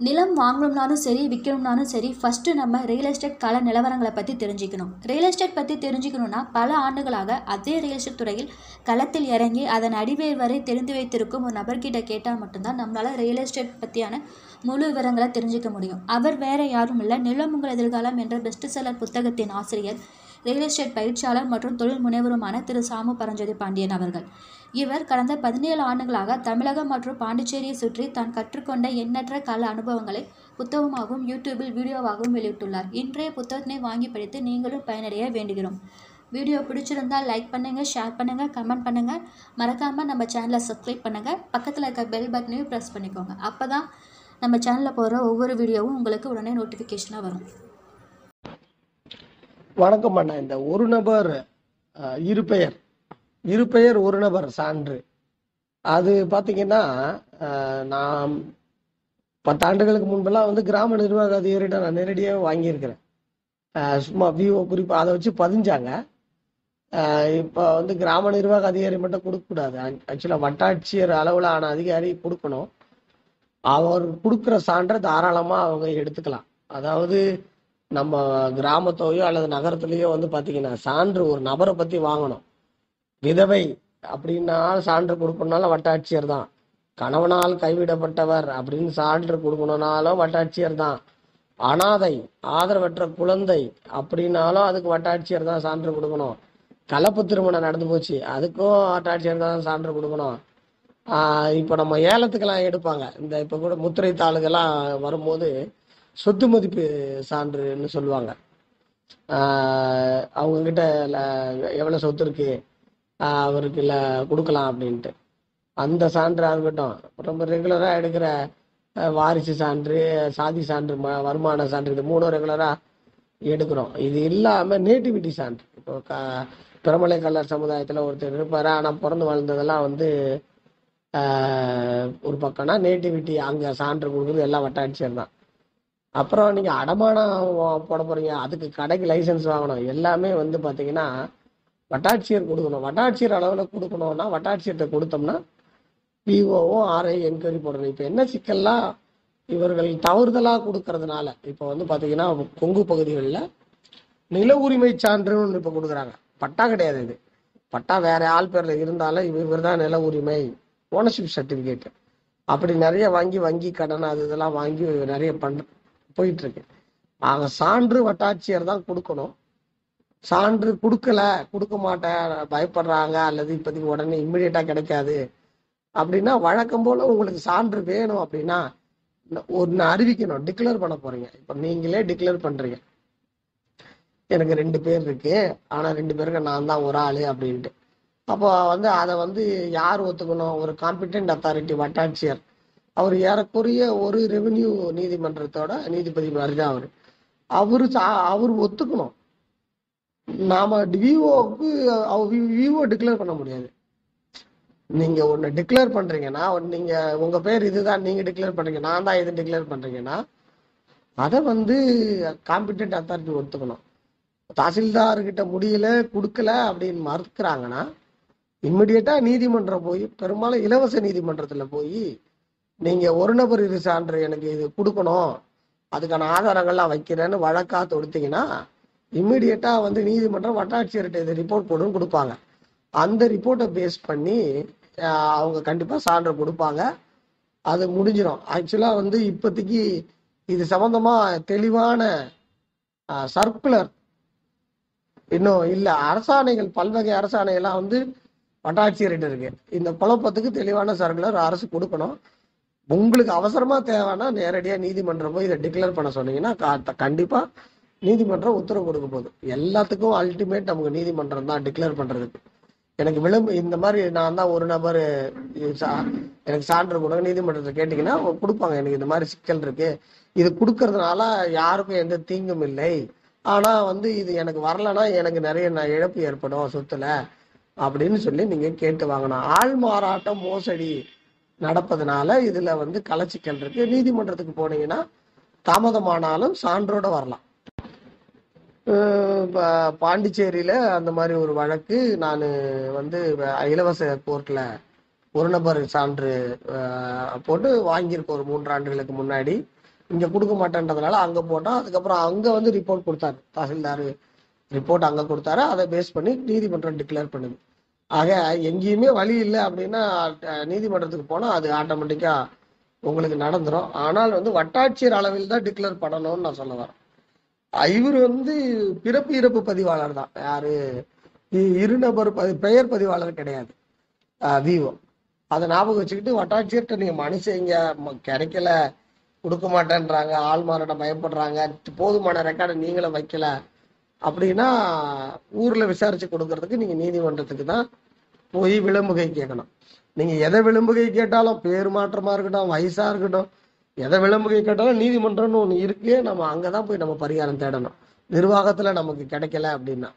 நிலம் வாங்கணும்னாலும் சரி விற்கணும்னாலும் சரி ஃபஸ்ட்டு நம்ம ரியல் எஸ்டேட் கால நிலவரங்களை பற்றி தெரிஞ்சுக்கணும். ரியல் எஸ்டேட் பற்றி தெரிஞ்சுக்கணுன்னா பல ஆண்டுகளாக அதே ரியல் எஸ்டேட் துறையில் களத்தில் இறங்கி அதன் அடிவேர் வரை தெரிந்து வைத்திருக்கும் ஒரு நபர்கிட்ட கேட்டால் மட்டும்தான் நம்மளால் ரியல் எஸ்டேட் பற்றியான முழு விவரங்களை தெரிஞ்சுக்க முடியும். அவர் வேற யாரும் இல்லை. நிலம் உங்கள் எதிர்காலம் என்ற பெஸ்ட் செல்லர் புத்தகத்தின் ஆசிரியர் ரியல் எஸ்டேட் பயிற்சியாளர் மற்றும் தொழில் முனைவருமான திரு. சாமு பரஞ்சோதி பாண்டியன் அவர்கள். இவர் கடந்த பதினேழு ஆண்டுகளாக தமிழகம் மற்றும் பாண்டிச்சேரியை சுற்றி தான் கற்றுக்கொண்ட எண்ணற்ற கல அனுபவங்களை புத்தகமாகவும் யூடியூபில் வீடியோவாகவும் வெளியிட்டுள்ளார். இன்றைய புத்தகத்தினை வாங்கி படித்து நீங்களும் பயனடைய வேண்டுகிறோம். வீடியோ பிடிச்சிருந்தால் லைக் பண்ணுங்கள் ஷேர் பண்ணுங்கள் கமெண்ட் பண்ணுங்கள் மறக்காமல் நம்ம சேனலை சப்ஸ்கிரைப் பண்ணுங்கள் பக்கத்தில் இருக்க பெல் பட்டனையும் ப்ரெஸ் பண்ணிக்கோங்க. அப்போ தான் நம்ம சேனலில் போடுற ஒவ்வொரு வீடியோவும் உங்களுக்கு உடனே நோட்டிஃபிகேஷனாக வரும். வணக்கம் அண்ணா. இந்த ஒரு நபர் அஹ், இரு பெயர். இரு பெயர் ஒரு நபர் சான்று. அது பார்த்தீங்கன்னா நான் பத்தாண்டுகளுக்கு முன்பெல்லாம் வந்து கிராம நிர்வாக அதிகாரிகிட்ட நான் நேரடியாக வாங்கியிருக்கிறேன். சும்மா விஓ குறிப்பு அதை வச்சு பதிஞ்சாங்க. இப்போ வந்து கிராம நிர்வாக அதிகாரி மட்டும் கொடுக்கக்கூடாது. ஆக்சுவலாக வட்டாட்சியர் அளவில் ஆன அதிகாரி கொடுக்கணும். அவர் கொடுக்குற சான்றை தாராளமாக அவங்க எடுத்துக்கலாம். அதாவது நம்ம கிராமத்தையோ அல்லது நகரத்துலேயோ வந்து பார்த்தீங்கன்னா சான்று ஒரு நபரை பற்றி வாங்கணும். விதவை அப்படின்னா சான்று கொடுக்கணுனாலும் வட்டாட்சியர் தான். கணவனால் கைவிடப்பட்டவர் அப்படின்னு சான்று கொடுக்கணுனாலும் வட்டாட்சியர் தான். அனாதை ஆதரவற்ற குழந்தை அப்படின்னாலும் அதுக்கு வட்டாட்சியர் தான் சான்று கொடுக்கணும். கலப்பு திருமணம் நடந்து போச்சு அதுக்கும் வட்டாட்சியர் தான் சான்று கொடுக்கணும். இப்போ நம்ம ஏலத்துக்கெல்லாம் எடுப்பாங்க. இந்த இப்போ கூட முத்திரை தாளுகெல்லாம் வரும்போது சொத்து மதிப்பு சான்றுன்னு சொல்லுவாங்க. அவங்க கிட்ட ல- சொத்து இருக்கு? அவருக்கு இல்லை கொடுக்கலாம் அப்படின்ட்டு. அந்த சான்று இருக்கட்டும் ரொம்ப ரெகுலராக எடுக்கிற வாரிசு சான்று சாதி சான்று ம- வருமான சான்று இது மூணும் ரெகுலராக எடுக்கிறோம். இது இல்லாமல் நேட்டிவிட்டி சான்று. இப்போ க பிரமலை கல்லர் சமுதாயத்தில் ஒருத்தர் இருப்பார். ஆனால் பிறந்து வளர்ந்ததெல்லாம் வந்து ஒரு பக்கம்னா நேட்டிவிட்டி அங்கே சான்று கொடுக்குறது எல்லாம் வட்டாட்சியர் தான். அப்புறம் நீங்கள் அடமானம் போட போகிறீங்க அதுக்கு கடைக்கு லைசென்ஸ் வாங்கணும். எல்லாமே வந்து பார்த்தீங்கன்னா வட்டாட்சியர் கொடுக்கணும். வட்டாட்சியர் அளவில் கொடுக்கணும்னா வட்டாட்சியர்கிட்ட கொடுத்தோம்னா பிஓவும் ஆர்ஐ என்கொயரி போடணும். இப்போ என்ன சிக்கல்லாம் இவர்கள் தவறுதலாக கொடுக்கறதுனால இப்போ வந்து பார்த்தீங்கன்னா கொங்கு பகுதிகளில் நில உரிமை சான்றுன்னு ஒன்று இப்போ கொடுக்குறாங்க. பட்டா கிடையாது இது. பட்டா வேற ஆள் பேரில் இருந்தாலும் இவர் தான் நில உரிமை ஓனர்ஷிப் சர்டிஃபிகேட் அப்படி நிறைய வாங்கி வங்கி கடன் அது இதெல்லாம் வாங்கி நிறைய பண்ற போயிட்டு இருக்கு ஆக சான்று வட்டாட்சியர் தான் கொடுக்கணும். சான்று கொடுக்கல கொடுக்க மாட்டேன் பயப்படுறாங்க அல்லது இப்போதைக்கு உடனே இம்மிடியட்டா கிடைக்காது. அப்படின்னா வழக்கம் போல உங்களுக்கு சான்று வேணும் அப்படின்னா ஒன்று அறிவிக்கணும் டிக்ளேர் பண்ண போறீங்க. இப்போ நீங்களே டிக்ளேர் பண்றீங்க. எனக்கு ரெண்டு பேர் இருக்கு. ஆனா ரெண்டு பேருக்கு நான் தான் ஒரு ஆளு அப்படின்ட்டு. அப்போ வந்து அதை வந்து யார் ஒத்துக்கணும்? ஒரு காம்பிடென்ட் அத்தாரிட்டி வட்டாட்சியர். அவர் ஏறக்குறைய ஒரு ரெவென்யூ நீதிமன்றத்தோட நீதிபதி மாதிரி தான் அவர். அவரு சா- அவர் ஒத்துக்கணும். நாம விவோக்கு விவோ டிக்ளேர் பண்ண முடியாது. நீங்க ஒன்னு டிக்ளேர் பண்றீங்கன்னா நீங்க உங்க பேர் இதுதான் நீங்க டிக்ளேர் பண்றீங்க நான் தான் இது டிக்ளேர் பண்றீங்கன்னா அதை வந்து காம்பிடென்ட் அத்தாரிட்டி ஒத்துக்கணும். தாசில்தார்கிட்ட முடியல கொடுக்கல அப்படின்னு மறுக்கிறாங்கன்னா இம்மிடியட்டா நீதிமன்றம் போய் பெரும்பாலும் இலவச நீதிமன்றத்துல போய் நீங்க ஒரு நபர் இரு சான்று எனக்கு இது கொடுக்கணும். அதுக்கான ஆதாரங்கள்லாம் வைக்கிறேன்னு வழக்கா தொடுத்தீங்கன்னா இம்மிடியட்டா வந்து நீதிமன்றம் வட்டாட்சியர்கிட்ட இது ரிப்போர்ட் போடுன்னு கொடுப்பாங்க. அந்த ரிப்போர்ட்டை பேஸ் பண்ணி அவங்க கண்டிப்பா சான்று கொடுப்பாங்க. அது முடிஞ்சிடும் ஆக்சுவலா வந்து இப்போதைக்கு இது சம்பந்தமா தெளிவான சர்க்குலர் இன்னும் இல்ல. அரசாணைகள் பல்வகை அரசாணைகள்லாம் வந்து வட்டாட்சியர்கிட்ட இருக்கு. இந்த குழப்பத்துக்கு தெளிவான சர்க்குலர் அரசு கொடுக்கணும். உங்களுக்கு அவசரமா தேவைன்னா நேரடியா நீதிமன்றம் போய் இதை டிக்ளேர் பண்ண சொன்னீங்கன்னா கண்டிப்பா நீதிமன்றம் உத்தரவு கொடுக்க போகுது. எல்லாத்துக்கும் அல்டிமேட் நமக்கு நீதிமன்றம் தான் டிக்ளேர் பண்றதுக்கு. எனக்கு விளம்பு இந்த மாதிரி நான் தான் ஒரு நபர் சா- எனக்கு சான்று கொடுங்க நீதிமன்றத்தை கேட்டீங்கன்னா கொடுப்பாங்க. எனக்கு இந்த மாதிரி சிக்கல் இருக்கு. இது கொடுக்கறதுனால யாருக்கும் எந்த தீங்கும் இல்லை. ஆனா வந்து இது எனக்கு வரலன்னா எனக்கு நிறைய இழப்பு ஏற்படும் சொத்துல. அப்படின்னு சொல்லி நீங்க கேட்டு வாங்கணும். ஆள் மாறாட்டம் மோசடி. நடப்பதனால இதுல வந்து கலச்சிக்கல் இருக்கு. நீதிமன்றத்துக்கு போனீங்கன்னா தாமதமானாலும் சான்றோட வரலாம். பாண்டிச்சேரியில அந்த மாதிரி ஒரு வழக்கு நான் வந்து இலவச கோர்ட்ல ஒரு நபர் சான்று போட்டு வாங்கியிருக்கோம் ஒரு மூன்று ஆண்டுகளுக்கு முன்னாடி. இங்க கொடுக்க மாட்டேன்றதுனால அங்க போட்டோம் அதுக்கப்புறம் அங்க வந்து ரிப்போர்ட் கொடுத்தாரு. தாசில்தார் ரிப்போர்ட் அங்க கொடுத்தாரு. அதை பேஸ் பண்ணி நீதிமன்றம் டிக்ளேர் பண்ணுது. ஆக எங்கேயுமே வழி இல்லை அப்படின்னா நீதிமன்றத்துக்கு போனால் அது ஆட்டோமேட்டிக்காக உங்களுக்கு நடந்துடும் ஆனால் வந்து வட்டாட்சியர் அளவில் தான் டிக்ளேர் பண்ணணும்னு நான் சொல்ல வரேன். இவர் வந்து பிறப்பு இறப்பு பதிவாளர் தான். யாரு? இருநபர் பதி பெயர் பதிவாளர் கிடையாது. விவோ. அதை ஞாபகம் வச்சுக்கிட்டு வட்டாட்சியர்கிட்ட நீங்கள் மனு செய்யுங்க ம- கிடைக்கல கொடுக்க மாட்டேன்றாங்க ஆள் மாறாட்ட பயப்படுறாங்க போதுமான ரெக்கார்டை நீங்களும் வைக்கல அப்படின்னா ஊர்ல விசாரிச்சு கொடுக்கறதுக்கு நீங்க நீதிமன்றத்துக்கு தான் போய் விளம்புகை கேட்கணும். நீங்க எதை விளம்புகை கேட்டாலும் பேர் மாற்றமா இருக்கட்டும் வயசா இருக்கட்டும் எதை விளம்புகை கேட்டாலும் நீதிமன்றம்னு ஒன்று இருக்கு நம்ம அங்கதான் போய் நம்ம பரிகாரம் தேடணும். நிர்வாகத்துல நமக்கு கிடைக்கல அப்படின்னா.